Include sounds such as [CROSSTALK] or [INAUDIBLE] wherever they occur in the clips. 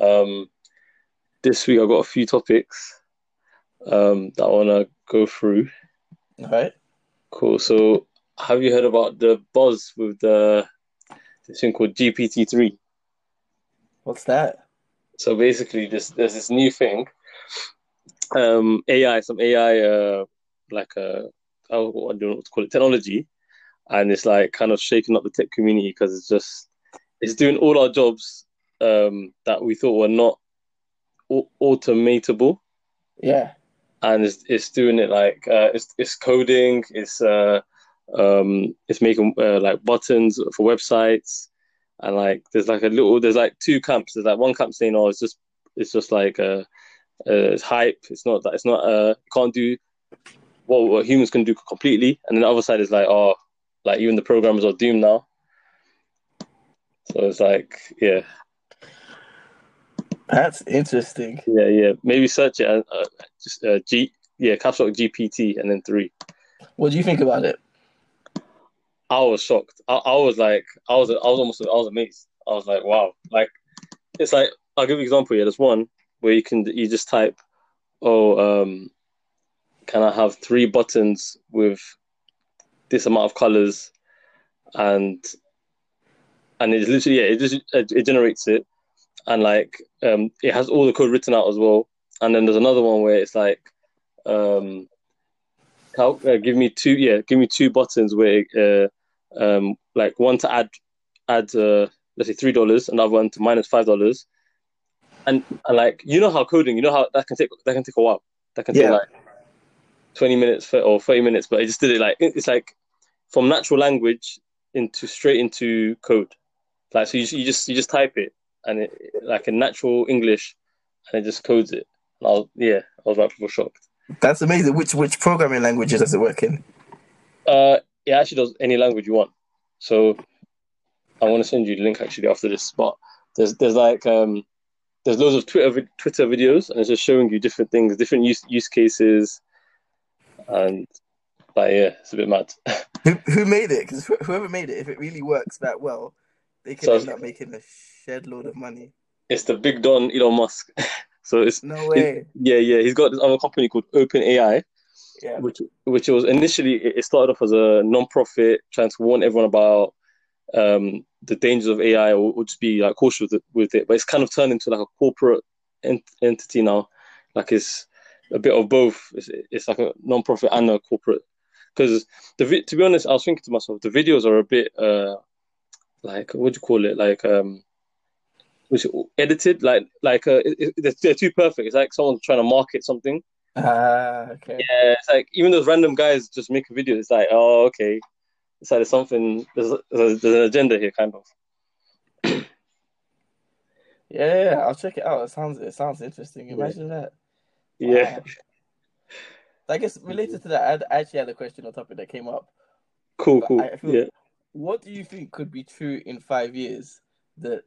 Um, this week I've got a few topics um, that I want to go through. All right. Cool. So, have you heard about the buzz with the this thing called GPT three? What's that? So basically, this there's this new thing, um, AI, some AI, uh, like a oh, I don't know what to call it, technology, and it's like kind of shaking up the tech community because it's just it's doing all our jobs um, that we thought were not au- automatable, Yeah. and it's it's doing it like uh, it's it's coding, it's uh, um, it's making uh, like buttons for websites, and like there's like a little there's like two camps. There's like one camp saying, "Oh, it's just it's just like uh, uh it's hype. It's not that it's not uh can't do what, what humans can do completely." And then the other side is like, "Oh, like even the programmers are doomed now." So it's like, yeah, That's interesting. yeah, yeah. Maybe search it. Uh, uh, just uh, G, yeah, caps lock GPT, and then three. What do you think about it? I was shocked. I, I was like, I was, I was almost, I was amazed. I was like, wow. Like, it's like, I'll give you an example here. There's one where you can, you just type, oh, um, can I have three buttons with this amount of colors, and and it's literally yeah, it just it generates it, and like um, it has all the code written out as well. And then there's another one where it's like, um, uh, give me two, yeah, give me two buttons where, uh, um, like one to add, add, uh, let's say three dollars, another one to minus five dollars, and and like you know how coding, you know how that can take that can take a while, that can take Yeah. like twenty minutes for, or thirty minutes, but it just did it like it's like from natural language into straight into code, like so you, you just you just type it and it like in natural English, and it just codes it. And I was, yeah, I was like, before shocked. That's amazing. Which which programming languages does it work in? Uh, it actually does any language you want. So I want to send you the link actually after this. But there's there's like um there's loads of Twitter Twitter videos and it's just showing you different things, different use use cases, and like yeah, it's a bit mad. [LAUGHS] Who who made it? Because whoever made it, if it really works that well, they can So- end up making a shed load of money. it's the big don Elon Musk. [LAUGHS] so it's No way. yeah yeah he's got this other company called OpenAI. Yeah. which which was initially it it started off as a non-profit trying to warn everyone about um, the dangers of AI or, or just be like cautious with it, with it. But it's kind of turned into like a corporate ent- entity now. Like it's a bit of both. It's, it's like a non-profit and a corporate. Because the vi- to be honest, I was thinking to myself, the videos are a bit uh, like what do you call it? Like um, was it edited? Like like uh, it, it, they're, they're too perfect. It's like someone's trying to market something. Ah, okay. Yeah, it's like even those random guys just make a video. It's like, oh, okay. It's like there's something. There's, there's, there's an agenda here, kind of. [COUGHS] Yeah, yeah, I'll check it out. It sounds it sounds interesting. Imagine that. Yeah. Wow. I guess [LAUGHS] related to that, I actually had a question on topic that came up. Cool, cool. I feel- Yeah. What do you think could be true in five years that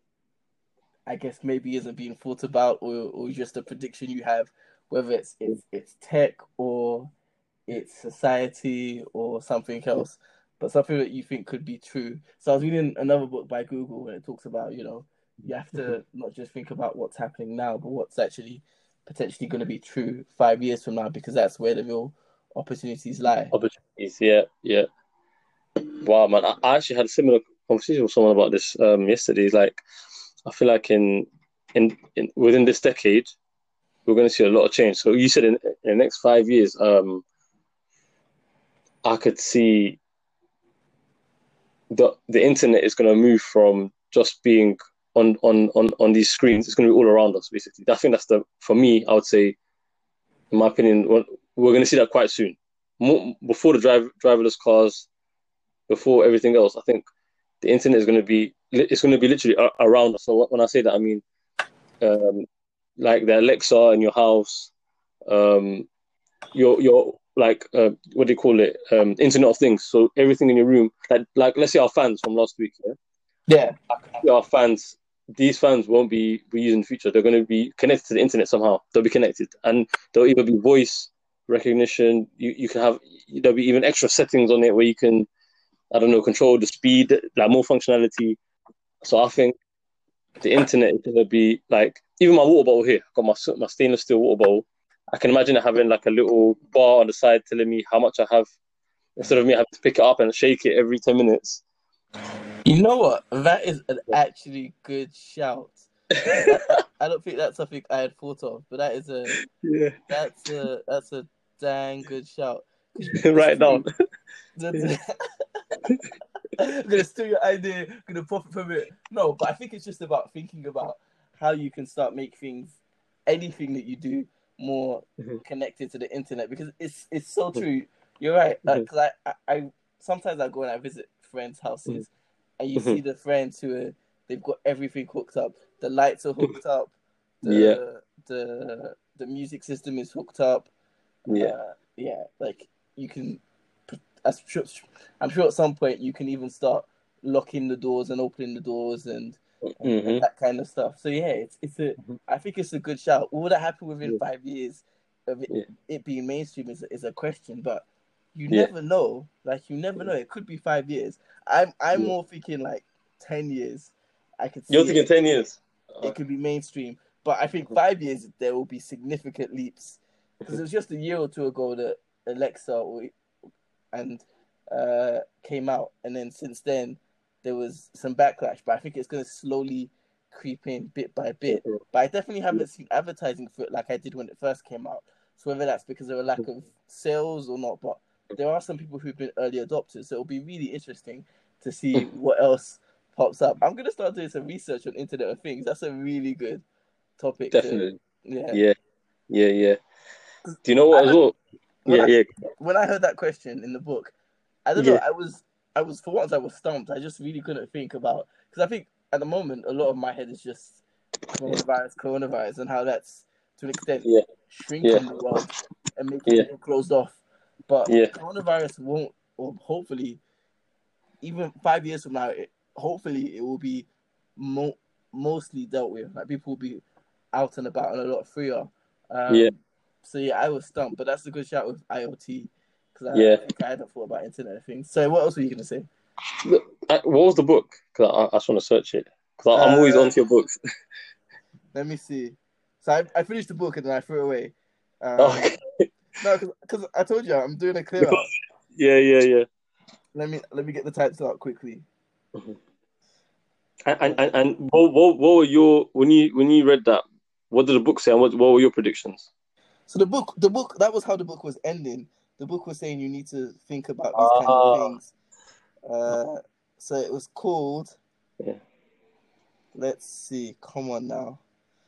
I guess maybe isn't being thought about, or or just a prediction you have, whether it's it's, it's tech or it's society or something else, but something that you think could be true. So I was reading another book by Google and it talks about you know you have to mm-hmm. not just think about what's happening now, but what's actually potentially going to be true five years from now, because that's where the real opportunities lie. Opportunities. Yeah, yeah. Wow, man. I, actually had a similar conversation with someone about this um yesterday. Like, I feel like in in, in within this decade, we're going to see a lot of change. So you said in, in the next five years, um, I could see the the internet is going to move from just being on on on on these screens. It's going to be all around us, basically. I think that's the for me. I would say, in my opinion, we're, we're going to see that quite soon. More, before the drive driverless cars, before everything else, I think the internet is going to be it's going to be literally around us. So when I say that, I mean um, like the Alexa in your house, um, your your like uh, what do you call it? Um, Internet of Things. So everything in your room, like like let's say our fans from last week, yeah, Yeah, our fans. These fans won't be, be used in the future. They're going to be connected to the internet somehow. They'll be connected, and they'll either be voice recognition. You you can have there'll be even extra settings on it where you can, I don't know, control the speed, like more functionality. So I think the internet is going to be like even my water bottle here, I've got my my stainless steel water bottle. I can imagine it having like a little bar on the side telling me how much I have, instead of me having to pick it up and shake it every ten minutes. You know what? That is an actually good shout. I, [LAUGHS] I don't think that's something I had thought of, but that is a Yeah, that's a that's a dang good shout. [LAUGHS] right down. [LAUGHS] I'm gonna steal your idea, I'm gonna profit from it. No, but I think it's just about thinking about how you can start make things, anything that you do, more Mhm. connected to the internet because it's it's so true. You're right. Because I, I I sometimes I go and I visit friends' houses, and you see the friends who are they've got everything hooked up. The lights are hooked up. [LAUGHS] The, Yeah. The the music system is hooked up. Yeah, Uh, yeah, like you can. I'm sure, I'm sure at some point you can even start locking the doors and opening the doors and, and Mhm. that kind of stuff. So yeah, it's it's a. Mhm. I think it's a good shout. Will that happen within Yeah. five years of it, Yeah. it being mainstream is is a question, but you Yeah. never know. Like you never know. It could be five years. I'm I'm more thinking like ten years. I could see you're it thinking ten years. it could be mainstream. But I think Mhm. five years there will be significant leaps because it was just a year or two ago that Alexa or- and uh, came out, and then since then there was some backlash. But I think it's going to slowly creep in bit by bit. But I definitely haven't seen advertising for it like I did when it first came out. So whether that's because of a lack of sales or not, but there are some people who've been early adopters, so it'll be really interesting to see [LAUGHS] what else pops up. I'm gonna start doing some research on Internet of Things. That's a really good topic. to- Definitely. yeah. Yeah, yeah, yeah. Do you know what I as well? When Yeah, I- yeah. When I heard that question in the book, I don't Yeah. know. I was, I was for once, I was stumped. I just really couldn't think about because I think at the moment a lot of my head is just coronavirus, coronavirus, and how that's to an extent Yeah. shrinking Yeah. the world and making it closed off. But coronavirus won't, or hopefully, even five years from now, it, hopefully it will be mo- mostly dealt with. Like people will be out and about and a lot freer. Um, Yeah. So yeah, I was stumped, but that's a good shout with IoT because I, Yeah. I hadn't thought about Internet of Things. So what else were you gonna say? What was the book? Because I, I just want to search it. Because I'm always Uh, onto your books. [LAUGHS] Let me see. So I, I finished the book and then I threw it away. Um, Okay. No, because I told you I'm doing a clear. Because- Yeah, yeah, yeah. Let me let me get the title out quickly. And and, and, and what, what what were your when you when you read that? What did the book say? And what what were your predictions? So the book, the book, that was how the book was ending. The book was saying you need to think about these kind Ah. of things. Uh, so it was called. Yeah. Let's see. Come on now.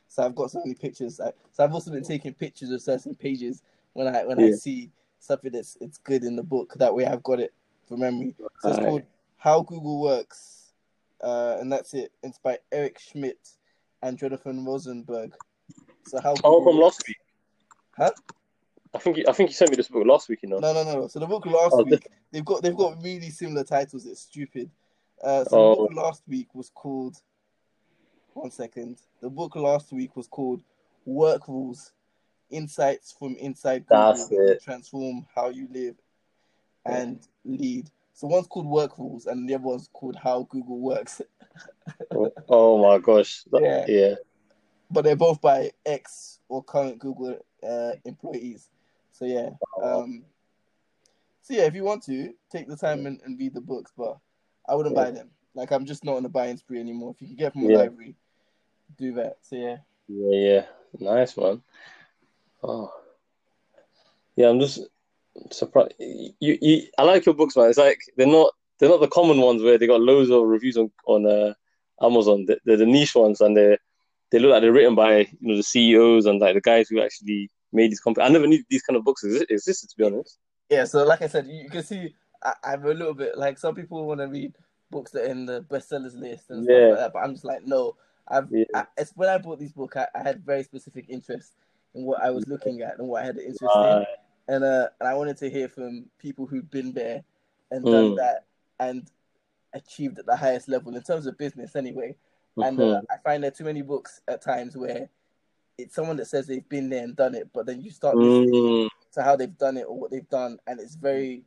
So I've got so many pictures. I, so I've also been taking pictures of certain pages when I when I see something that's it's good in the book. That way I've got it from memory. So it's Right. called How Google Works, uh, and that's it. It's by Eric Schmidt and Jonathan Rosenberg. So how? Oh, Google from Works- last week. Huh? I think you, I think you sent me this book last week. You know. No, no, no. So the book last Oh, week, they've got they've got really similar titles. It's stupid. Uh, so the Oh. book last week was called. One second. The book last week was called "Work Rules: Insights from Inside Google That's it. Transform How You Live and Lead." So one's called "Work Rules" and the other one's called "How Google Works." Oh, oh my gosh. That- [LAUGHS] Yeah. yeah. but they're both by ex or current Google uh, [LAUGHS] employees. So yeah. Um, so yeah, if you want to take the time and, and read the books, but I wouldn't Yeah. buy them. Like I'm just not on a buying spree anymore. If you can get from a Yeah. library, do that. So yeah. Yeah, yeah. Nice man. Oh. Yeah, I'm just surprised. You, you, I like your books, man. It's like they're not they're not the common ones where they got loads of reviews on on uh, Amazon. They're, they're the niche ones, and they they look like they're written by you know the CEOs and like the guys who actually made these companies. I never knew these kind of books exi- existed, to be honest. Yeah. So like I said, you, can see I, I'm a little bit like some people want to read books that are in the bestsellers list and Yeah. stuff like that, but I'm just like no. I've Yeah. I, it's when I bought these books, I, I had very specific interest in what I was looking at and what I had an interest in. Uh, and uh, and I wanted to hear from people who've been there and done Mm. that and achieved at the highest level in terms of business, anyway. And uh. I find there are too many books at times where it's someone that says they've been there and done it, but then you start listening Mm, to how they've done it or what they've done, and it's very,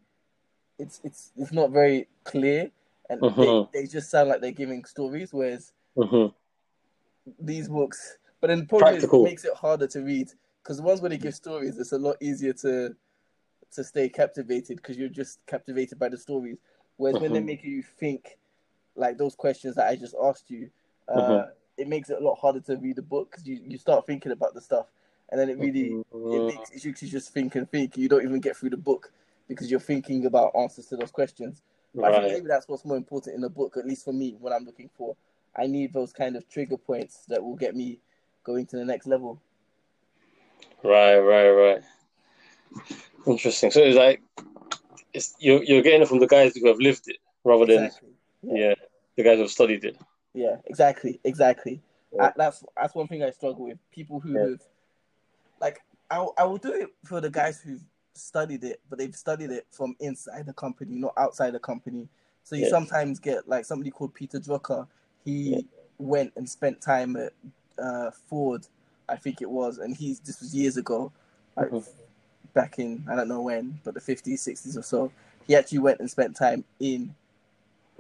it's it's it's not very clear, and Mhm. they, they just sound like they're giving stories, whereas mhm. these books But then the Practical. is it makes it harder to read because the ones where they give stories, it's a lot easier to to stay captivated because you're just captivated by the stories. Whereas when they're Mhm. you think, like those questions that I just asked you, uh, Mhm. it makes it a lot harder to read the book because you, you start thinking about the stuff, and then it really it Mhm. makes it makes you just think and think. You don't even get through the book because you're thinking about answers to those questions. But I think maybe that's what's more important in the book, at least for me, what I'm looking for. I need those kind of trigger points that will get me going to the next level. Right, right, right. Interesting. So it's like it's you're you're getting it from the guys who have lived it rather than Exactly. yeah, the guys who have studied it. Yeah, exactly, exactly. Yeah. I, that's that's one thing I struggle with. People who Yeah. have, like, I I will do it for the guys who've studied it, but they've studied it from inside the company, not outside the company. So you Yeah. sometimes get like somebody called Peter Drucker. He went and spent time at uh, Ford, I think it was, and he's this was years ago, like Mhm. back in I don't know when, but the fifties, sixties or so. He actually went and spent time in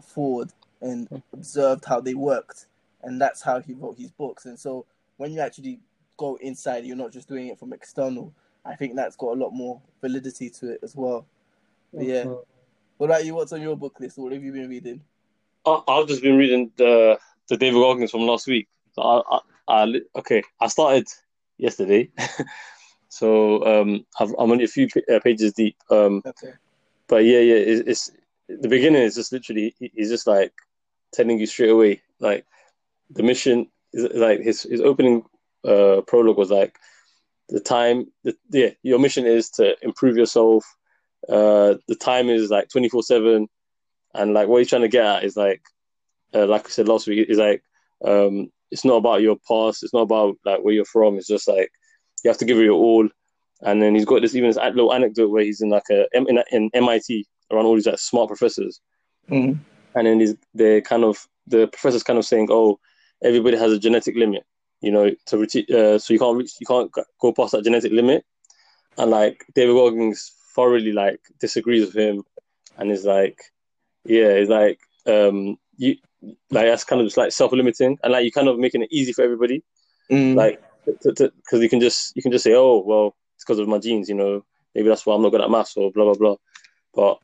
Ford and observed how they worked, and that's how he wrote his books. And so when you actually go inside, you're not just doing it from external. I think that's got a lot more validity to it as well. But yeah. What about you? What's on your book list? What have you been reading? I, I've just been reading the the David Goggins from last week. So I, I, I okay, I started yesterday, [LAUGHS] so um, I've, I'm only a few uh, pages deep. Um, Okay. but yeah, yeah, it's, it's the beginning is just literally he- he's just like telling you straight away like the mission is like his his opening uh prologue was like the time the yeah your mission is to improve yourself. Uh the time is like 24 7 and like what he's trying to get at is like uh, like I said last week is like um it's not about your past. It's not about like where you're from. It's just like you have to give it your all. And then he's got this even this little anecdote where he's in like a in, in MIT around all these like smart professors. Mm. And then they're kind of the professor's kind of saying, "Oh, everybody has a genetic limit, you know, to reach, uh, so you can't reach, you can't go past that genetic limit." And like David Goggins thoroughly like disagrees with him, and is like, "Yeah, it's like um, you like that's kind of just like self-limiting, and like you're kind of making it easy for everybody, Mm. like because you can just you can just say, oh, well, it's because of my genes, you know, maybe that's why I'm not good at maths or blah blah blah." But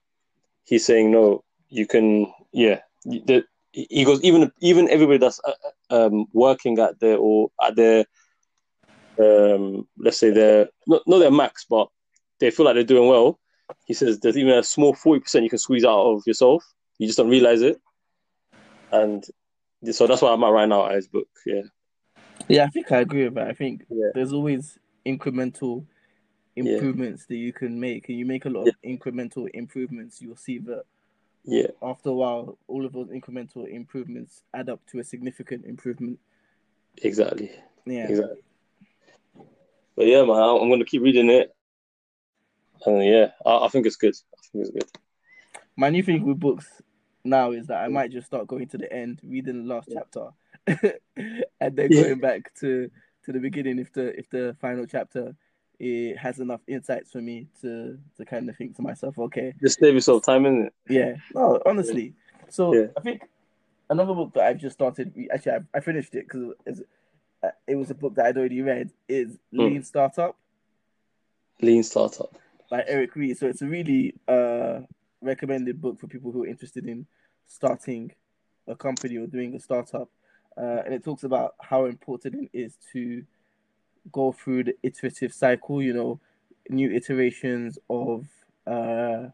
he's saying no, you can, yeah. The, he goes even even everybody that's uh, um, working at their or at their um, let's say their not not their max, but they feel like they're doing well. He says there's even a small forty percent you can squeeze out of yourself. You just don't realize it, and so that's why I'm at right now at his book. Yeah, Yeah, I think I agree with that. I think Yeah. there's always incremental Yeah. improvements that you can make, and you make a lot of incremental improvements, you'll see that yeah, after a while, all of those incremental improvements add up to a significant improvement. exactly, Yeah. exactly. But yeah, man, I'm gonna keep reading it, and yeah, I, I think it's good. I think it's good. My new thing with books now is that I might just start going to the end, reading the last chapter, [LAUGHS] and then Yeah. going back to to the beginning if the if the final chapter it has enough insights for me to to kind of think to myself, okay, Just save yourself time, isn't it? yeah, no, honestly. So Yeah. I think another book that I've just started. Actually, I, I finished it because it, uh, it was a book that I'd already read. Is Hmm. Lean Startup Lean startup. by Eric Ries. So it's a really uh recommended book for people who are interested in starting a company or doing a startup. Uh, and it talks about how important it is to go through the iterative cycle. You know, new iterations of uh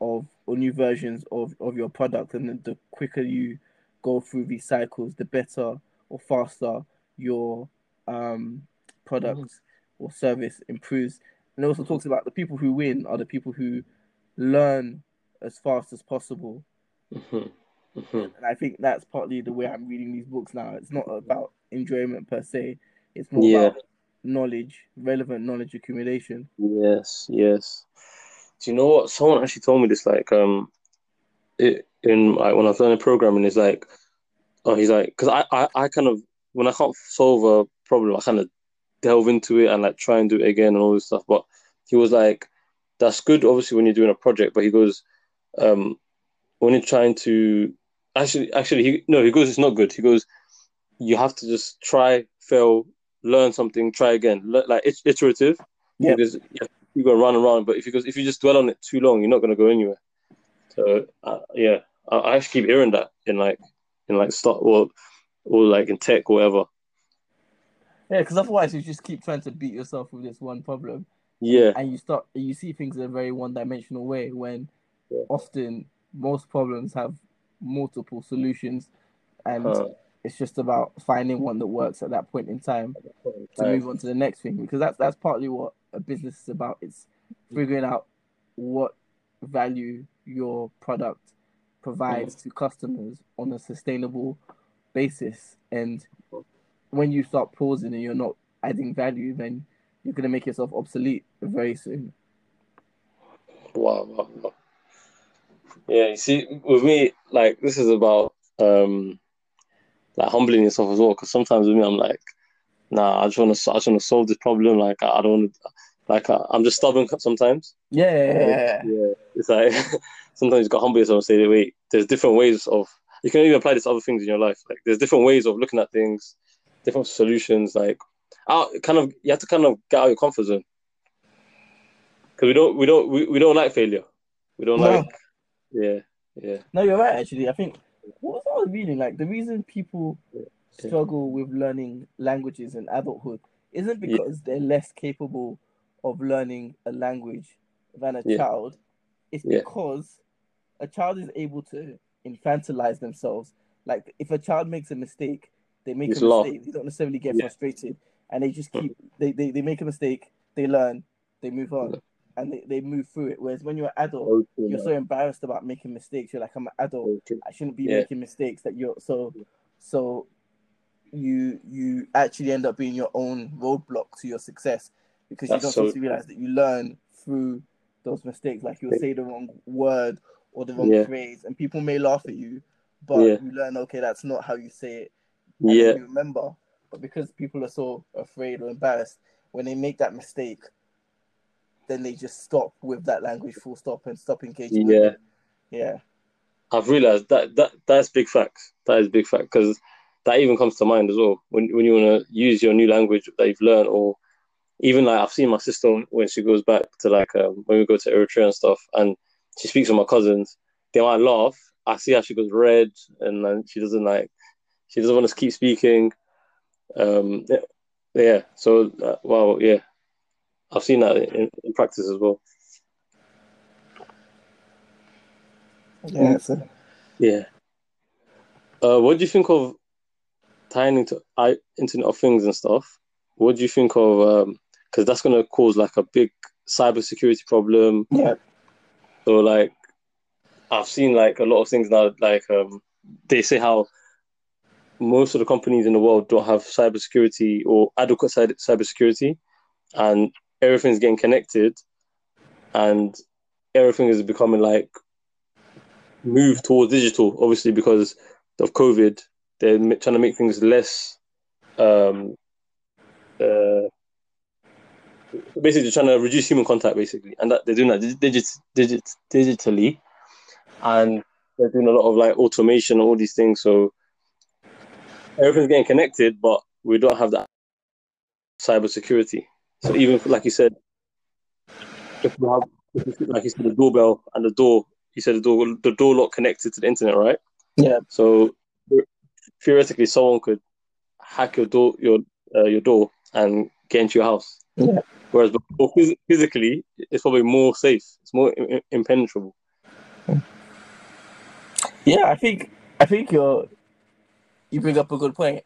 of or new versions of of your product, and then the quicker you go through these cycles, the better or faster your um product or service improves. And it also talks about the people who win are the people who learn as fast as possible. hmm hmm And I think that's partly the way I'm reading these books now. It's not about enjoyment per se. It's more Yeah. about knowledge, relevant knowledge accumulation. Yes, yes. Do you know what? Someone actually told me this. Like, um, it, in like when I was learning programming, is like, oh, he's like, because I, I, I kind of when I can't solve a problem, I kind of delve into it and like try and do it again and all this stuff. But he was like, that's good, obviously, when you're doing a project. But he goes, um, when you're trying to actually, actually, he no, he goes, it's not good. He goes, you have to just try, fail, learn something, try again. Le- like it's iterative. Yeah. Because yeah, you go run and but if you go, if you just dwell on it too long, you're not gonna go anywhere. So uh, yeah, I, I actually keep hearing that in like in like start or or like in tech or whatever. Yeah, because otherwise you just keep trying to beat yourself with this one problem, Yeah, and you start you see things in a very one-dimensional way. When Yeah. often most problems have multiple solutions, and uh, it's just about finding one that works at that point in time to move on to the next thing. Because that's that's partly what a business is about. It's figuring out what value your product provides to customers on a sustainable basis. And when you start pausing and you're not adding value, then you're gonna make yourself obsolete very soon. Wow. Yeah, you see, with me, like this is about um, like humbling yourself as well. Because sometimes with me, I'm like, nah, I just want to, I just want to solve this problem. Like, I, I don't want to, like, I, I'm just stubborn sometimes. Yeah, Yeah, it's like [LAUGHS] sometimes you got to humble yourself and say, wait, there's different ways of. You can even apply this to other things in your life. Like, there's different ways of looking at things, different solutions. Like, out, kind of, you have to kind of get out of your comfort zone. Because we don't, we don't, we, we don't like failure. We don't No. like. Yeah, yeah. No, you're right. Actually, I think what was I reading? Like the reason people struggle with learning languages in adulthood isn't Yeah. because they're less capable of learning a language than a Yeah. child. It's Yeah. because a child is able to infantilize themselves. Like if a child makes a mistake, they make Just a mistake. They don't necessarily get Yeah. frustrated, and they just keep. Mm. They, they they make a mistake. They learn. They move on, and they, they move through it. Whereas when you're an adult, Okay, you're man. so embarrassed about making mistakes. You're like, I'm an adult. Okay. I shouldn't be Yeah. making mistakes. That you're so so you you actually end up being your own roadblock to your success because you don't so- to realize that you learn through those mistakes. Like you'll say the wrong word or the wrong Yeah. phrase, and people may laugh at you, but Yeah. you learn okay, that's not how you say it. Yeah, you remember. But because people are so afraid or embarrassed, when they make that mistake, then they just stop with that language full stop and stop engaging. Yeah. Yeah. I've realized that that that's big facts. That is big fact because that even comes to mind as well when when you want to use your new language that you've learned, or even like I've seen my sister when she goes back to like um, when we go to Eritrea and stuff, and she speaks with my cousins. They might laugh. I see how she goes red, and then she doesn't like she doesn't want to keep speaking. Um, yeah, yeah. So uh, wow, yeah, I've seen that in, in practice as well. Yeah. So Yeah. Uh, what do you think of tying into I, Internet of Things and stuff? What do you think of? Because that's going to cause like a big cybersecurity problem. yeah. So like, I've seen like a lot of things now. Like um, they say how most of the companies in the world don't have cybersecurity or adequate cy- cybersecurity, and everything's getting connected, and everything is becoming like move towards digital. Obviously, because of COVID, they're trying to make things less. Um, uh, basically, trying to reduce human contact, basically, and that they're doing that digit, digit, digitally, and they're doing a lot of like automation all these things. So everything's getting connected, but we don't have that cybersecurity. So even like you said, if have, if you- like you said, the doorbell and the door. You said the door, the door lock connected to the internet, right? Yeah. So theoretically, someone could hack your door, your uh, your door, and get into your house. Yeah. Whereas before, phys- physically, it's probably more safe. It's more im- im- impenetrable. Yeah, I think I think you're you bring up a good point.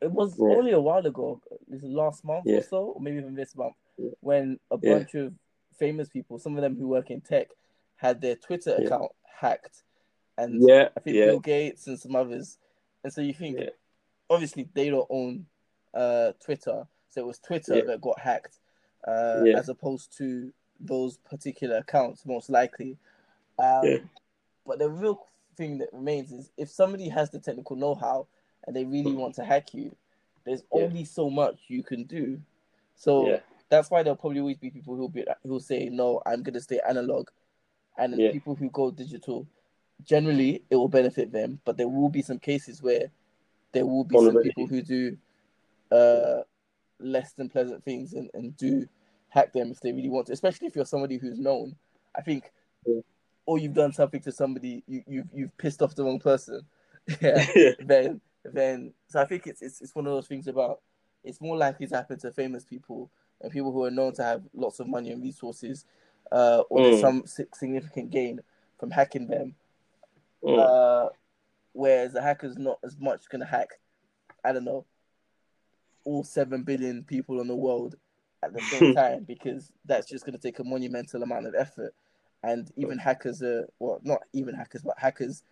It was Yeah. only a while ago, this last month Yeah. or so, or maybe even this month, Yeah. when a bunch of famous people, some of them who work in tech, had their Twitter account hacked, and Yeah, I think Bill Gates and some others. And so you think, obviously, they don't own uh, Twitter, so it was Twitter that got hacked, uh, as opposed to those particular accounts, most likely. Um. But the real thing that remains is if somebody has the technical know-how and they really want to hack you, there's Yeah. only so much you can do. So yeah, that's why there'll probably always be people who'll be who'll say, "No, I'm gonna stay analog," and Yeah. people who go digital. Generally, it will benefit them, but there will be some cases where there will be some people who do uh, less than pleasant things and, and do hack them if they really want to, especially if you're somebody who's known. I think, or you've done something to somebody, you, you've, you've pissed off the wrong person. yeah. [LAUGHS] [LAUGHS] yeah. then then so I think it's, it's it's one of those things about it's more likely to happen to famous people and people who are known to have lots of money and resources, uh, or Mm. some significant gain from hacking them. Mm. Uh, whereas the hacker's not as much gonna hack, I don't know, all seven billion people in the world at the same [LAUGHS] time because that's just gonna take a monumental amount of effort. And even hackers are well, not even hackers, but hackers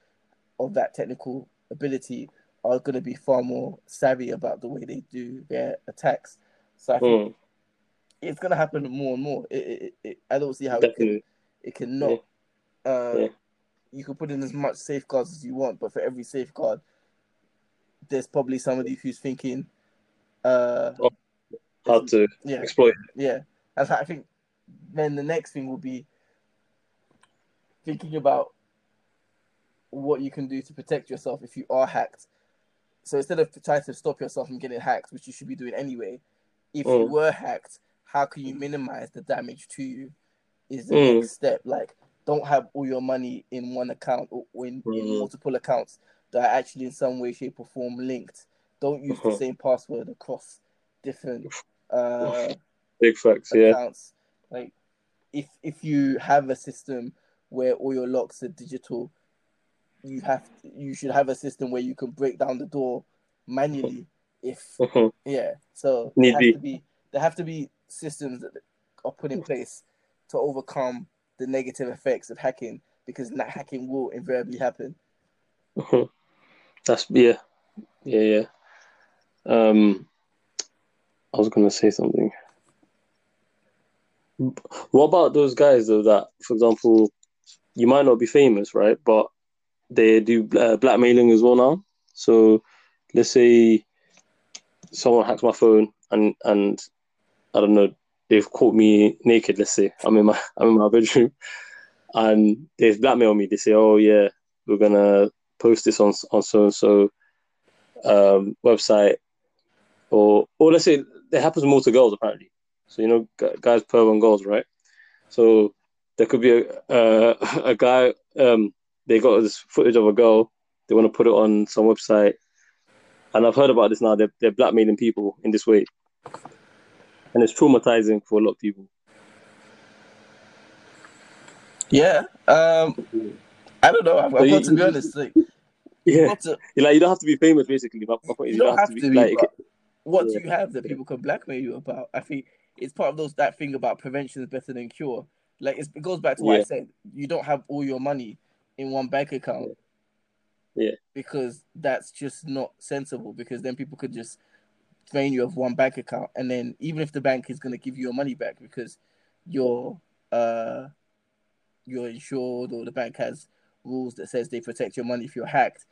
of that technical ability are going to be far more savvy about the way they do their attacks. So I think Mm. it's going to happen more and more. It, it, it, I don't see how it can, it cannot. Uh, Yeah. You can put in as much safeguards as you want, but for every safeguard, there's probably somebody who's thinking, uh, How to yeah, exploit. yeah. How I think. Then the next thing will be thinking about what you can do to protect yourself if you are hacked. So instead of trying to stop yourself from getting hacked, which you should be doing anyway, if you Mm. were hacked, how can you minimize the damage to you? Is the Mm. next step. Like, don't have all your money in one account or in, in Mhm. multiple accounts that are actually in some way, shape, or form linked. Don't use the Mhm. same password across different uh, Big facts. Yeah. accounts. Like if if you have a system where all your locks are digital, you have you should have a system where you can break down the door manually. If Mhm. yeah, so Need there be. have to be there have to be systems that are put in place to overcome the negative effects of hacking because that hacking will invariably happen. Mhm. That's yeah, yeah, yeah. Um, I was gonna say something. What about those guys though? That, for example, you might not be famous, right? But they do uh, blackmailing as well now. So, let's say someone hacks my phone and and I don't know, they've caught me naked. Let's say I'm in my [LAUGHS] I'm in my bedroom, [LAUGHS] and they've blackmailed me. They say, "Oh yeah, we're gonna post this on on so and so um website," or or let's say it happens more to girls apparently. So you know, guys perv on girls, right? So there could be a uh, [LAUGHS] a guy. Um, they got this footage of a girl. They want to put it on some website, and I've heard about this now. They're they're blackmailing people in this way, and it's traumatizing for a lot of people. Yeah. Um I don't know. I've, So I've you- got to be honest. Like, [LAUGHS] Yeah, to, like you don't have to be famous. Basically, point is you don't have to be, like. but what Yeah. do you have that people can blackmail you about? I think it's part of those that thing about prevention is better than cure. Like it's, it goes back to what I said. You don't have all your money in one bank account. Yeah. Because that's just not sensible. Because then people could just drain you of one bank account, and then even if the bank is going to give you your money back because you're uh you're insured or the bank has rules that says they protect your money if you're hacked,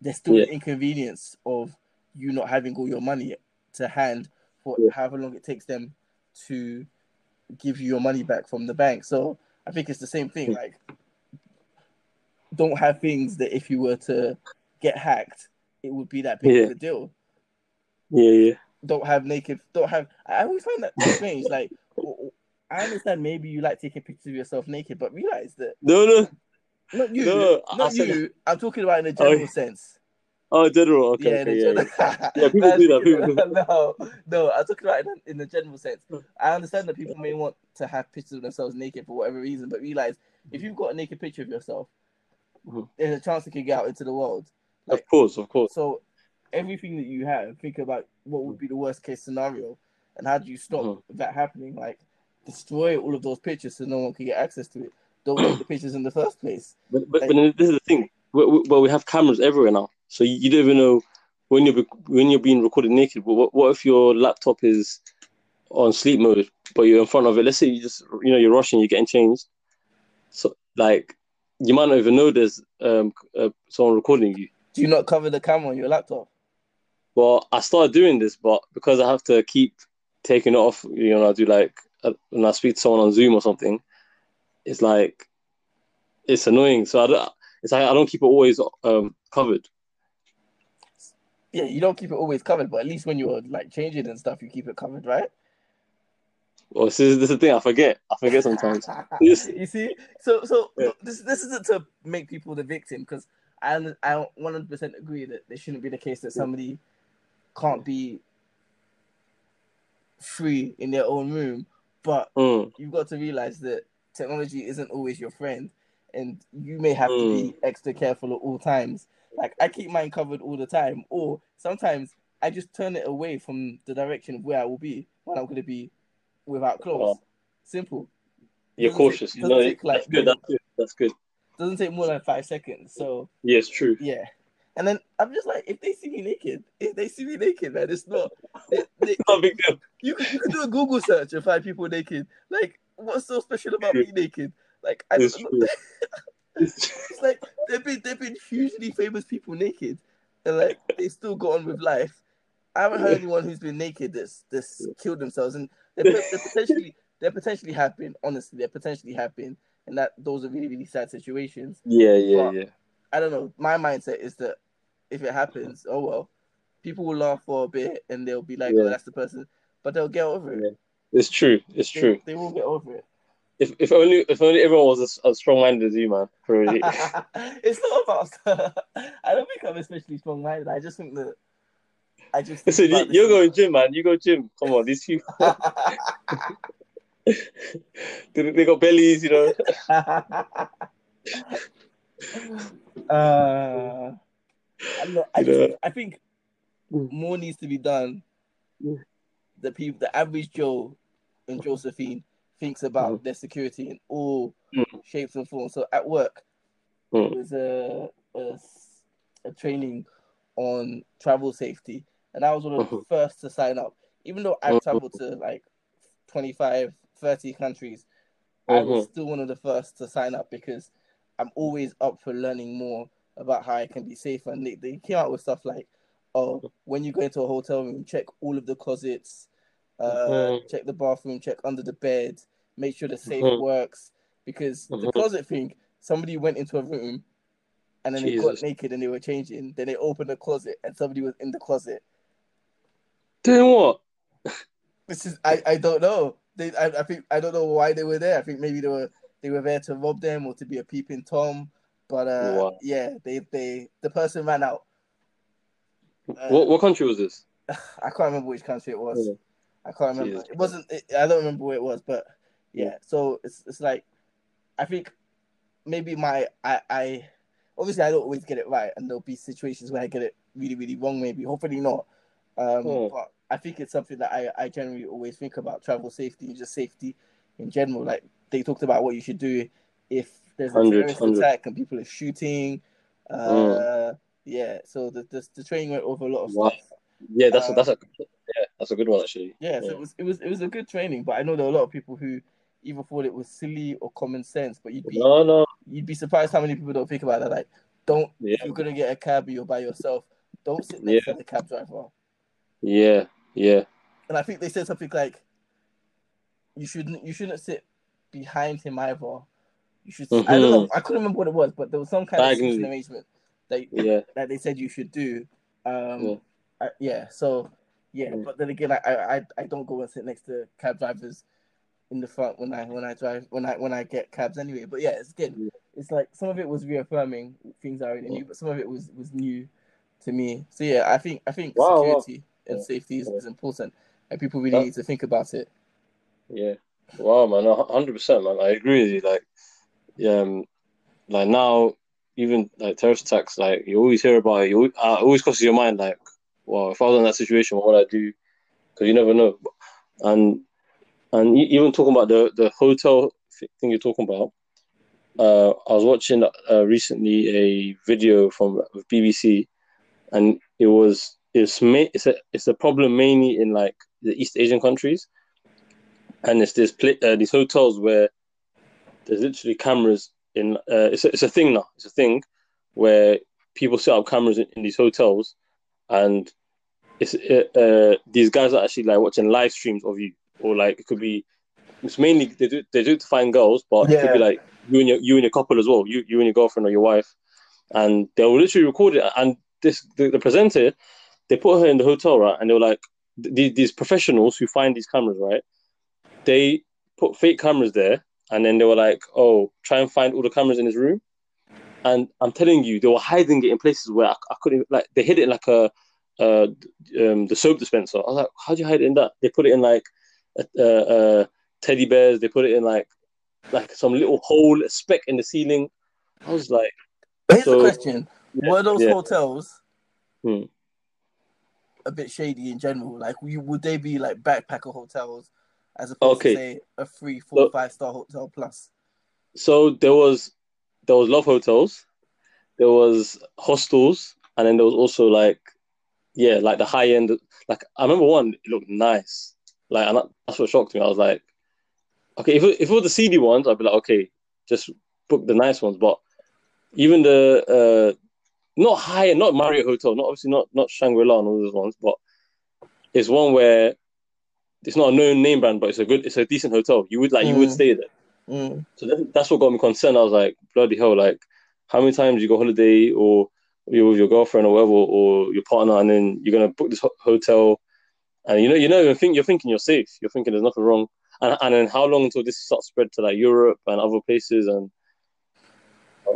there's still Yeah. the inconvenience of you not having all your money to hand for Yeah. however long it takes them to give you your money back from the bank. So I think it's the same thing. Like, don't have things that if you were to get hacked, it would be that big Yeah. of a deal. Yeah, yeah. Don't have naked. Don't have. I always find that [LAUGHS] strange. like, I understand maybe you like taking pictures of yourself naked, but realize that No, no. not you, No, not said- you. I'm talking about in a Oh, general yeah. sense. Oh, general. Okay, yeah, okay, yeah, general... yeah. [LAUGHS] Yeah, people do that, people do [LAUGHS] that. no, no, I'm talking about in, in the general sense. I understand that people may want to have pictures of themselves naked for whatever reason, but realize if you've got a naked picture of yourself, Mhm. there's a chance it could get out into the world. Of course, of course. So everything that you have, think about what would be the worst case scenario, and how do you stop Mhm. that happening? Like destroy all of those pictures so no one can get access to it. Don't take the [CLEARS THROAT] pictures in the first place. But but, but this is the thing. We, we, well, we have cameras everywhere now, so you, you don't even know when you're when you're being recorded naked. But what, what if your laptop is on sleep mode, but you're in front of it? Let's say you just you know you're rushing, you're getting changed. So like you might not even know there's um uh, someone recording you. Do you not cover the camera on your laptop? Well, I started doing this, but because I have to keep taking it off, you know, I do like uh, when I speak to someone on Zoom or something, it's like it's annoying. So I don't. It's like I don't keep it always um covered. Yeah, you don't keep it always covered, but at least when you're like changing and stuff, you keep it covered, right? Well, this is, this is the thing I forget. I forget sometimes. [LAUGHS] You see, so so Yeah. this this isn't to make people the victim because I I one hundred percent agree that there shouldn't be the case that somebody can't be free in their own room, but Mm, you've got to realize that technology isn't always your friend, and you may have to be extra careful at all times. Like I keep mine covered all the time, or sometimes I just turn it away from the direction of where I will be when I'm going to be without clothes. Oh. Simple. you're Doesn't cautious. You doesn't know, take, like, that's good. That's good. That's good. Doesn't take more than five seconds. So Yeah, it's true. yeah. And then I'm just like, if they see me naked, if they see me naked, man, it's not. They, [LAUGHS] they, Not a big deal. you can you can do a Google search and find people naked. Like, what's so special about me naked? Like, I It's true. [LAUGHS] It's It's like they've been they've been hugely famous people naked, and like they still got on with life. I haven't heard anyone who's been naked that's that's killed themselves, and they they potentially they potentially have been. Honestly, they potentially have been, and that those are really really sad situations. yeah, yeah, But- yeah. I don't know. My mindset is that if it happens, oh well, people will laugh for a bit and they'll be like, oh, Yeah. "Oh, that's the person," but they'll get over it. Yeah. It's true. It's They- true. They, will get over it. If if only if only everyone was as, as strong minded as you, man. Really. [LAUGHS] it's not about. [LAUGHS] I don't think I'm especially strong minded. I just think that. I just. Listen, you, you're going gym, man. You go gym. Come on, these people [LAUGHS] they, got bellies, you know. [LAUGHS] uh, know, I, just. I think Mm. more needs to be done. Mm. The people, the average Joe and Josephine thinks about their security in all Mm. shapes and forms. So at work, Mm. there was a, a a training on travel safety, and I was one of the Mhm. first to sign up. Even though I've Mhm. traveled to like 25, 30 countries, I was Mhm. still one of the first to sign up because I'm always up for learning more about how I can be safer. And they, they came out with stuff like, oh, when you go into a hotel room, check all of the closets, uh, check the bathroom, check under the bed, make sure the safe works. Because the closet thing, somebody went into a room and then they got naked and they were changing. Then they opened the closet and somebody was in the closet. Doing what? This is I, I don't know. They I, I think I don't know why they were there. I think maybe they were they were there to rob them or to be a peeping tom. But uh, Wow. yeah, they they the person ran out. Uh, what what country was this? [SIGHS] I can't remember which country it was. Yeah. I can't remember. Jesus It wasn't. It, I don't remember where it was, but yeah. So it's it's like I think maybe my I I obviously I don't always get it right, and there'll be situations where I get it really really wrong. Maybe hopefully not. Um, Hmm. but I think it's something that I I generally always think about travel safety and just safety in general. Like they talked about what you should do if there's a terrorist attack and people are shooting. Uh, yeah. So the, the the training went over a lot of Wow. stuff. Yeah, that's a, Um, that's a yeah, that's a good one actually. Yeah, so it was it was it was a good training, but I know there were a lot of people who either thought it was silly or common sense. But you'd be No, no. you'd be surprised how many people don't think about that. Like, don't Yeah. if you're gonna get a cab you're by yourself, don't sit next to the cab driver. Yeah, yeah. And I think they said something like, you shouldn't you shouldn't sit behind him either. You should. I don't know. I couldn't remember what it was, but there was some kind of arrangement that Yeah. that they said you should do. Um, Yeah. I- yeah. So yeah, Mm. but then again, I I- I don't go and sit next to cab drivers in the front when I when I drive when I when I get cabs anyway. But yeah, it's good. Yeah. it's like some of it was reaffirming things I already knew, but some of it was was new to me. So yeah, I think I think Wow, wow. security and Yeah. safety is, Yeah. is important, and people really That- need to think about it. Yeah. Wow, man, a hundred percent, man. I agree with you. Like, yeah, um, like now, even like terrorist attacks, like you always hear about it. You always, uh, always crosses your mind, like, wow, if I was in that situation, what would I do? Because you never know. And and even talking about the the hotel thing you're talking about, uh, I was watching uh, recently a video from BBC, and it was it's ma- it's a it's a problem mainly in like the East Asian countries and it's this pla- uh, these hotels where there's literally cameras in. Uh, it's a, it's a thing now. It's a thing where people set up cameras in, in these hotels, and it's uh, uh, these guys are actually like watching live streams of you, or like it could be. It's mainly they do they do it to find girls, but it could be like you and your you and your couple as well, you you and your girlfriend or your wife, and they'll literally record it. And this the, the presenter they put her in the hotel, right? And they were like, th- these professionals who find these cameras, right? They put fake cameras there, and then they were like, "Oh, try and find all the cameras in his room." And I'm telling you, they were hiding it in places where I, I couldn't. Like, they hid it in like a uh, um, the soap dispenser. I was like, "How do you hide it in that?" They put it in like uh, uh, teddy bears. They put it in like like some little hole, a speck in the ceiling. I was like, Here's So- the question: yeah, Were those yeah. hotels Hmm. a bit shady in general? Like, would they be like backpacker hotels as opposed Okay. to say a three, four, So- five star hotel plus? so there was there was love hotels, there was hostels, and then there was also like yeah, like the high end. Like I remember one, it looked nice. Like and that's what shocked me. I was like, okay, if it, if it was the seedy ones, I'd be like, okay, just book the nice ones. But even the uh, not high end, not Marriott Hotel, not obviously not not Shangri La and all those ones, but it's one where it's not a known name brand, but it's a good, it's a decent hotel. You would like, you would Mm. stay there. Mm. So that, that's what got me concerned. I was like, bloody hell, like how many times you go holiday or you're with your girlfriend or whatever or your partner and then you're gonna book this ho- hotel and you know you know you think you're thinking you're safe. You're thinking there's nothing wrong. And and then how long until this starts spread to like Europe and other places and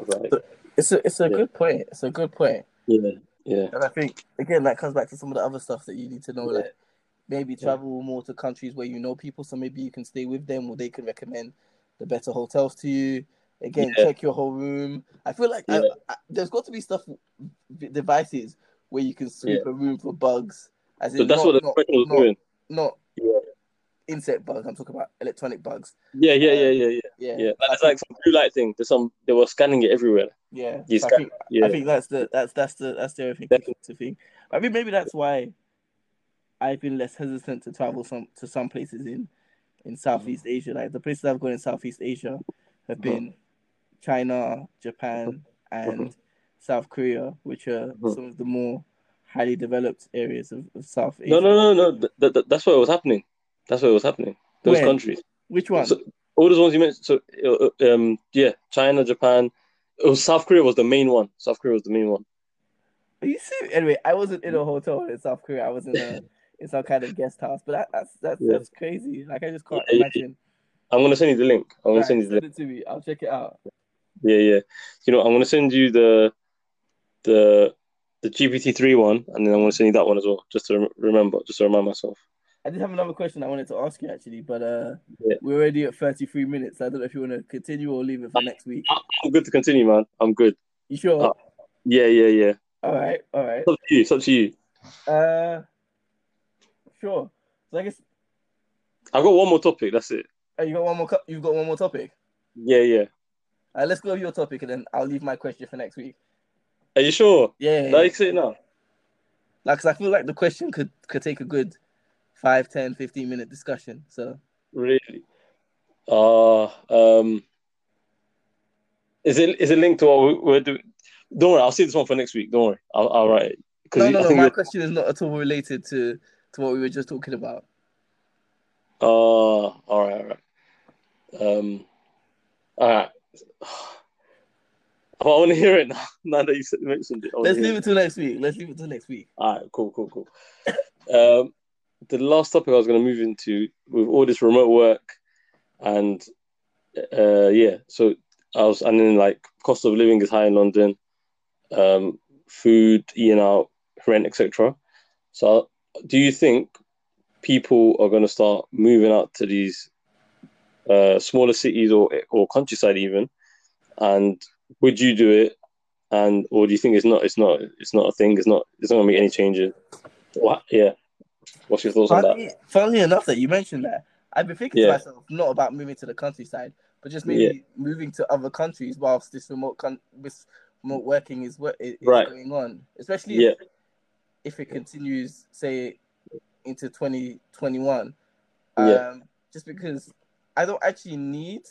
like, It's a it's a Yeah. good point. It's a good point. yeah, yeah, And I think again that comes back to some of the other stuff that you need to know. Yeah. Like maybe Yeah. travel more to countries where you know people, so maybe you can stay with them, or they can recommend the better hotels to you. Again, Yeah. check your whole room. I feel like I, Yeah. I, there's got to be stuff, devices where you can sweep a room for bugs. As So that's not, what the not, professionals not, doing. not Yeah. insect bugs. I'm talking about electronic bugs. Yeah, yeah, yeah, yeah, yeah. Yeah, Yeah, that's like some blue light thing. There's some they were scanning it everywhere. yeah. So I think Yeah, I think that's the that's that's the that's the other thing think. I mean, maybe that's why I've been less hesitant to travel some to some places in in Southeast Asia. Like the places I've gone in Southeast Asia have Mhm. been China, Japan, and South Korea, which are Mhm. some of the more highly developed areas of, of South Asia. no, no, no, no. Th- th- that's what was happening. That's what was happening. Those Where? countries. Which one? So, all those ones you mentioned. So, uh, um, yeah, China, Japan. It was South Korea was the main one. South Korea was the main one. Are you serious? Anyway, I wasn't in a hotel in South Korea. I was in a [LAUGHS] in some kind of guest house. But that, that's that's Yeah. that's crazy. Like I just can't Yeah, imagine. I'm gonna send you the link. I'm gonna send you the send link. it to me. I'll check it out. Yeah, yeah. You know, I'm gonna send you the the the GPT three one, and then I'm gonna send you that one as well, just to remember, just to remind myself. I did have another question I wanted to ask you actually, but uh, Yeah. we're already at 33 minutes. I don't know if you want to continue or leave it for next week. I'm good to continue, man. I'm good. You sure? Uh, Yeah, yeah, yeah. all right, all right. It's up to you. It's up to you. Uh, sure. So I guess I've got one more topic. That's it. uh, you got one more. You've got one more topic. Yeah, yeah. Uh, let's go with your topic, and then I'll leave my question for next week. Are you sure? Yeah, yeah, Like it now. like 'cause I feel like the question could could take a good 5, 10, 15 minute discussion. So Really? Uh um. Is it is it linked to what we- we're doing? Don't worry. I'll see this one for next week. Don't worry. I'll, I'll write it. no, no, no. My you're- question is not at all related to to what we were just talking about. Uh, all right, all right. Um, all right. I want to hear it now. [LAUGHS] Now that you mentioned it, Let's leave it till next week. Let's leave it till next week. All right, cool, cool, cool. Um, the last topic I was going to move into with all this remote work, and uh, yeah, so I was, and then like cost of living is high in London, um, food, eating out, rent, etc. So, do you think people are going to start moving out to these uh, smaller cities or or countryside even? And would you do it? And or do you think it's not? It's not. It's not a thing. It's not. It's not to make any changes. What? Yeah. What's your thoughts on that? Funny, funnily enough that you mentioned that, I've been thinking Yeah. to myself not about moving to the countryside, but just maybe Yeah. moving to other countries whilst this remote con- this remote working is what is Right. going on. Especially Yeah. if, if it continues, say, into twenty twenty one. Um, Yeah. Just because I don't actually need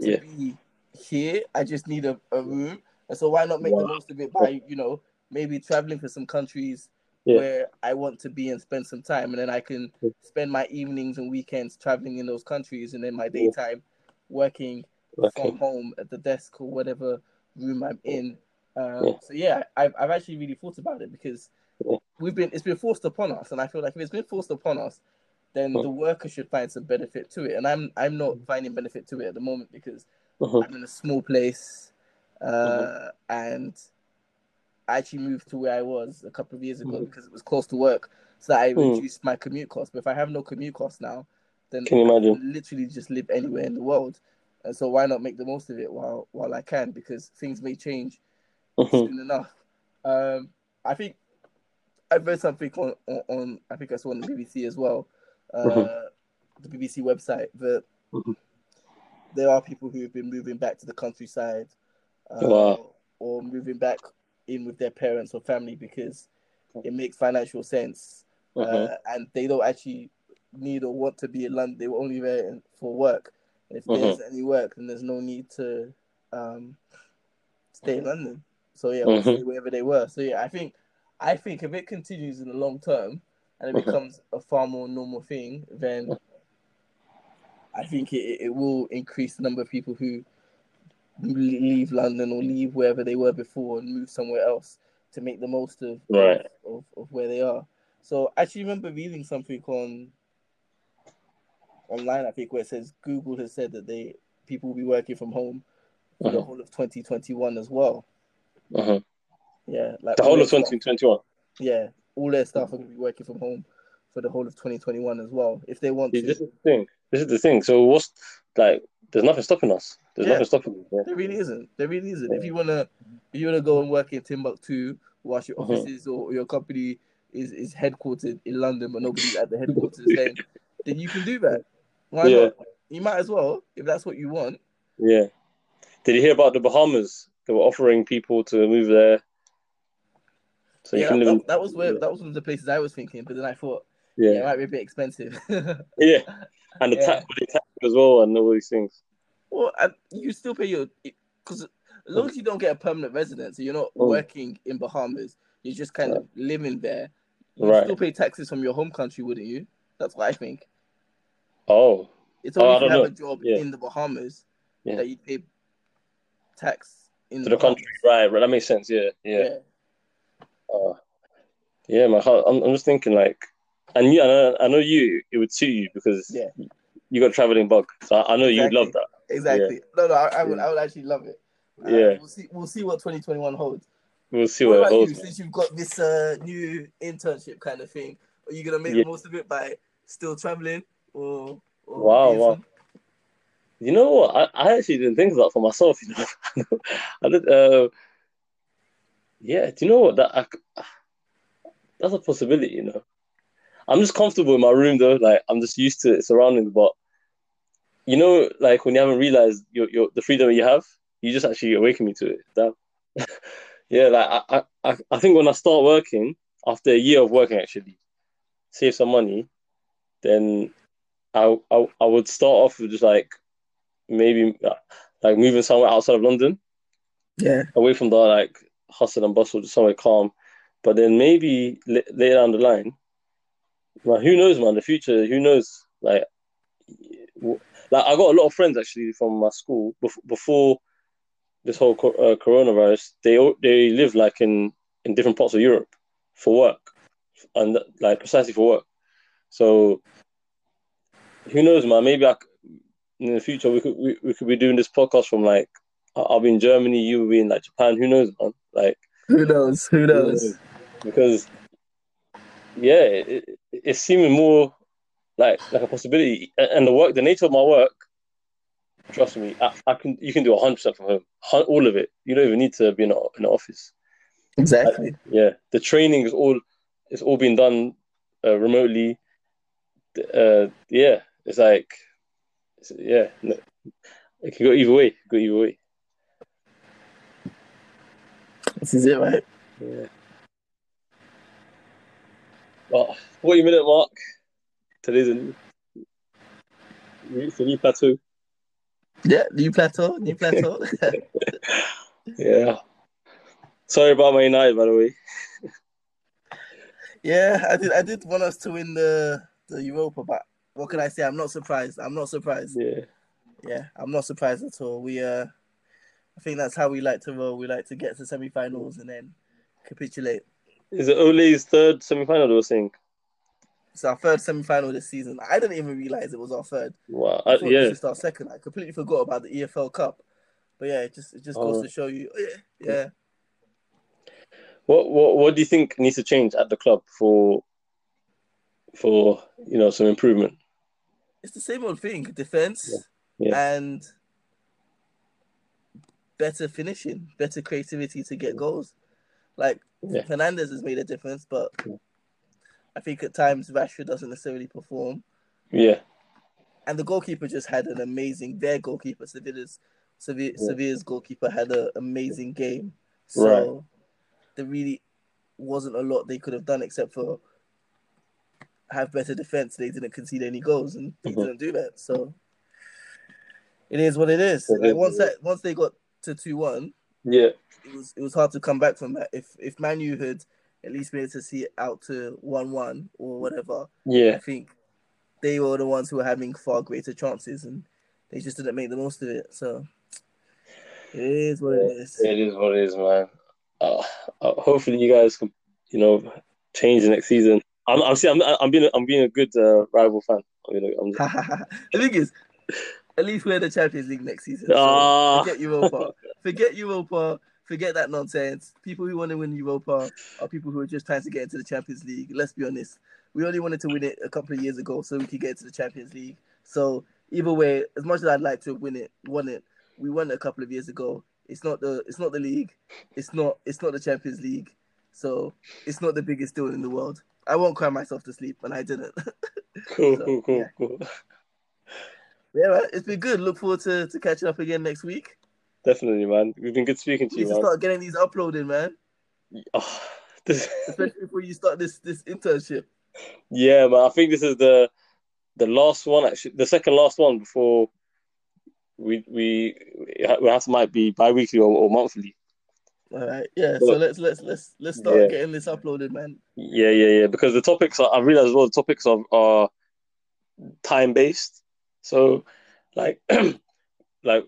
to be here, I just need a, a room, and so why not make the most of it by you know maybe traveling for some countries Yeah. where I want to be and spend some time, and then I can spend my evenings and weekends traveling in those countries, and then my Yeah. daytime working Okay. from home at the desk or whatever room I'm in. Um, Yeah. So yeah, I've I've actually really thought about it because Yeah. we've been it's been forced upon us, and I feel like if it's been forced upon us, then the worker should find some benefit to it, and I'm I'm not finding benefit to it at the moment because Mhm. I'm in a small place, uh, and I actually moved to where I was a couple of years ago Mhm. because it was close to work, so I Mm. reduced my commute cost. But if I have no commute cost now, then Can you I imagine? can literally just live anywhere in the world. And so why not make the most of it while while I can? Because things may change Mhm. soon enough. Um, I think I've read something on, on, on I think I saw on the BBC as well, uh, the BBC website that. There are people who have been moving back to the countryside, uh, Wow. or moving back in with their parents or family because it makes financial sense, Mhm. uh, and they don't actually need or want to be in London. They were only there for work. And if Mhm. there's any work, then there's no need to um, stay in London. So yeah, stay wherever they were. So yeah, I think I think if it continues in the long term and it Mhm. becomes a far more normal thing, then I think it, it will increase the number of people who leave London or leave wherever they were before and move somewhere else to make the most of Right. of, of where they are. So I actually remember reading something on online, I think, where it says Google has said that they people will be working from home for the Mhm. whole of 2021 as well. Mhm. Yeah, like The whole of stuff- 2021. yeah, all their staff are going to be working from home for the whole of 2021 as well, if they want See, to. this is thing. This is the thing. So what's like? There's nothing stopping us. There's Yeah. nothing stopping us. Yeah. There really isn't. There really isn't. If you wanna, if you wanna go and work in Timbuktu, whilst your Mhm. offices or your company is is headquartered in London, but nobody's at the [LAUGHS] headquarters, then then you can do that. Why Yeah. not? You might as well if that's what you want. Yeah. Did you hear about the Bahamas? They were offering people to move there. So you yeah, that, in. that, that was where that was one of the places I was thinking, but then I thought, yeah, it might be a bit expensive. [LAUGHS] Yeah. And the Yeah. tax, the tax as well, and all these things. well, and you still pay your because as long as you don't get a permanent residence, so you're not Mm. working in Bahamas, you're just kind of living there. You Right. still pay taxes from your home country, wouldn't you? That's what I think. Oh. It's Oh, only I if you have know. a job Yeah. in the Bahamas Yeah. that you pay tax in To the country, right? Right. That makes sense. Yeah. Yeah. Yeah. Uh, yeah, man. how- I'm, I'm just thinking like, and you, I know, I know you. It would suit you because Yeah. you got traveling bug. So I, I know you'd love that. Exactly. No, no, I, I would, Yeah. I would actually love it. Uh, Yeah. we'll see. We'll see what 2021 holds. We'll see what what, you? holds. man. Since you've got this uh, new internship kind of thing, are you gonna make Yeah. the most of it by still traveling or? or Wow, wow. some- You know what? I, I actually didn't think of that for myself. You know, [LAUGHS] I did. Uh, yeah. Do you know what? That I, that's a possibility. You know, I'm just comfortable in my room though. Like I'm just used to it surroundings. But you know, like when you haven't realized your your the freedom that you have, you just actually awaken me to it. That, [LAUGHS] yeah. Like I, I I I think when I start working after a year of working, actually save some money, then I I, I would start off with just like maybe uh, like moving somewhere outside of London, Yeah. away from the like hustle and bustle, just somewhere calm. But then maybe later down the line, man, who knows, man? The future, who knows? Like, w- like I got a lot of friends actually from my school bef- before this whole uh, coronavirus. They they live like in in different parts of Europe for work, and like precisely for work. So who knows, man? Maybe I, c- in the future we could we, we could be doing this podcast from like I- I'll be in Germany, you will be in like Japan. Who knows, man? Like Who knows? Who knows? because yeah, it, it's seeming more like like a possibility. And the work, the nature of my work, trust me, I, I can you can do hundred percent from home, all of it. You don't even need to be in, a, in an office. Exactly. Yeah, the training is all it's all being done uh, remotely. Uh, yeah, it's like it's, yeah, no, it can go either way. Go either way. This is it, right? Yeah. Well, forty minute mark. Today's a new, it's a new plateau. Yeah. New plateau. New plateau. [LAUGHS] [LAUGHS] Yeah. Sorry about my night, by the way. yeah, I did. I did want us to win the the Europa, but what can I say? I'm not surprised. I'm not surprised. Yeah. Yeah, I'm not surprised at all. We uh, I think that's how we like to roll. We like to get to semi-finals and then capitulate. Is it Ole's third semi-final? They were saying. It's our third semi-final this season. I didn't even realize it was our third. Wow. I Uh, thought yeah. it was just our second. I completely forgot about the EFL Cup. But yeah, it just it just goes Oh. to show you. Yeah, yeah. What what what do you think needs to change at the club for for you know some improvement? It's the same old thing: defense Yeah. Yeah. and better finishing, better creativity to get goals. Like Yeah. Fernandes has made a difference, but I think at times Rashford doesn't necessarily perform. Yeah. And the goalkeeper just had an amazing. Their goalkeeper, Sevilla's, Sevilla, Yeah. Sevilla's goalkeeper had an amazing game. So Right. there really wasn't a lot they could have done except for have better defense. They didn't concede any goals, and they Mhm. didn't do that. So it is what it is. It like is, once that once they got to two one, Yeah. It was it was hard to come back from that. If if Man U had at least been able to see it out to one one or whatever, yeah, I think they were the ones who were having far greater chances, and they just didn't make the most of it. So it is what it is. It is what it is, man. Uh, uh, hopefully, you guys can, you know, change next season. I'm, I'm, see, I'm, I'm being, a, I'm being a good uh, rival fan. I'm, gonna, I'm, [LAUGHS] the thing is, at least we're the Champions League next season. So Ah. forget Europa. forget Europa. Forget that nonsense. People who want to win Europa are people who are just trying to get into the Champions League. Let's be honest. We only wanted to win it a couple of years ago so we could get into the Champions League. So either way, as much as I'd like to win it, won it, we won it a couple of years ago. It's not the it's not the league. It's not it's not the Champions League. So it's not the biggest deal in the world. I won't cry myself to sleep, and I didn't. [LAUGHS] cool, So, cool, cool, yeah. cool. Yeah, man, it's been good. Look forward to, to catching up again next week. Definitely, man. We've been good speaking to We you, need to man. start getting these uploaded, man. Oh, [LAUGHS] this, Especially before you start this this internship. yeah, man. I think this is the the last one, actually, the second last one before we we we have to might be bi-weekly or, or monthly. All right. Yeah. So let's let's let's let's start Yeah. getting this uploaded, man. Yeah, yeah, yeah. Because the topics are, I realize as well, the topics are, are time based. So, like, [CLEARS THROAT] like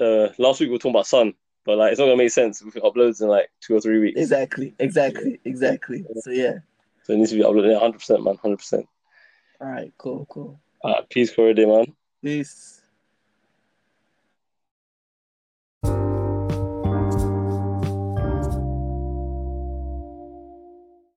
uh, last week we were talking about sun, but like it's not gonna make sense if it uploads in like two or three weeks. Exactly. Exactly. Exactly. So yeah. So it needs to be uploaded 100%, man, 100%. All right. Cool. Cool. Uh, peace, Corey, man. Peace.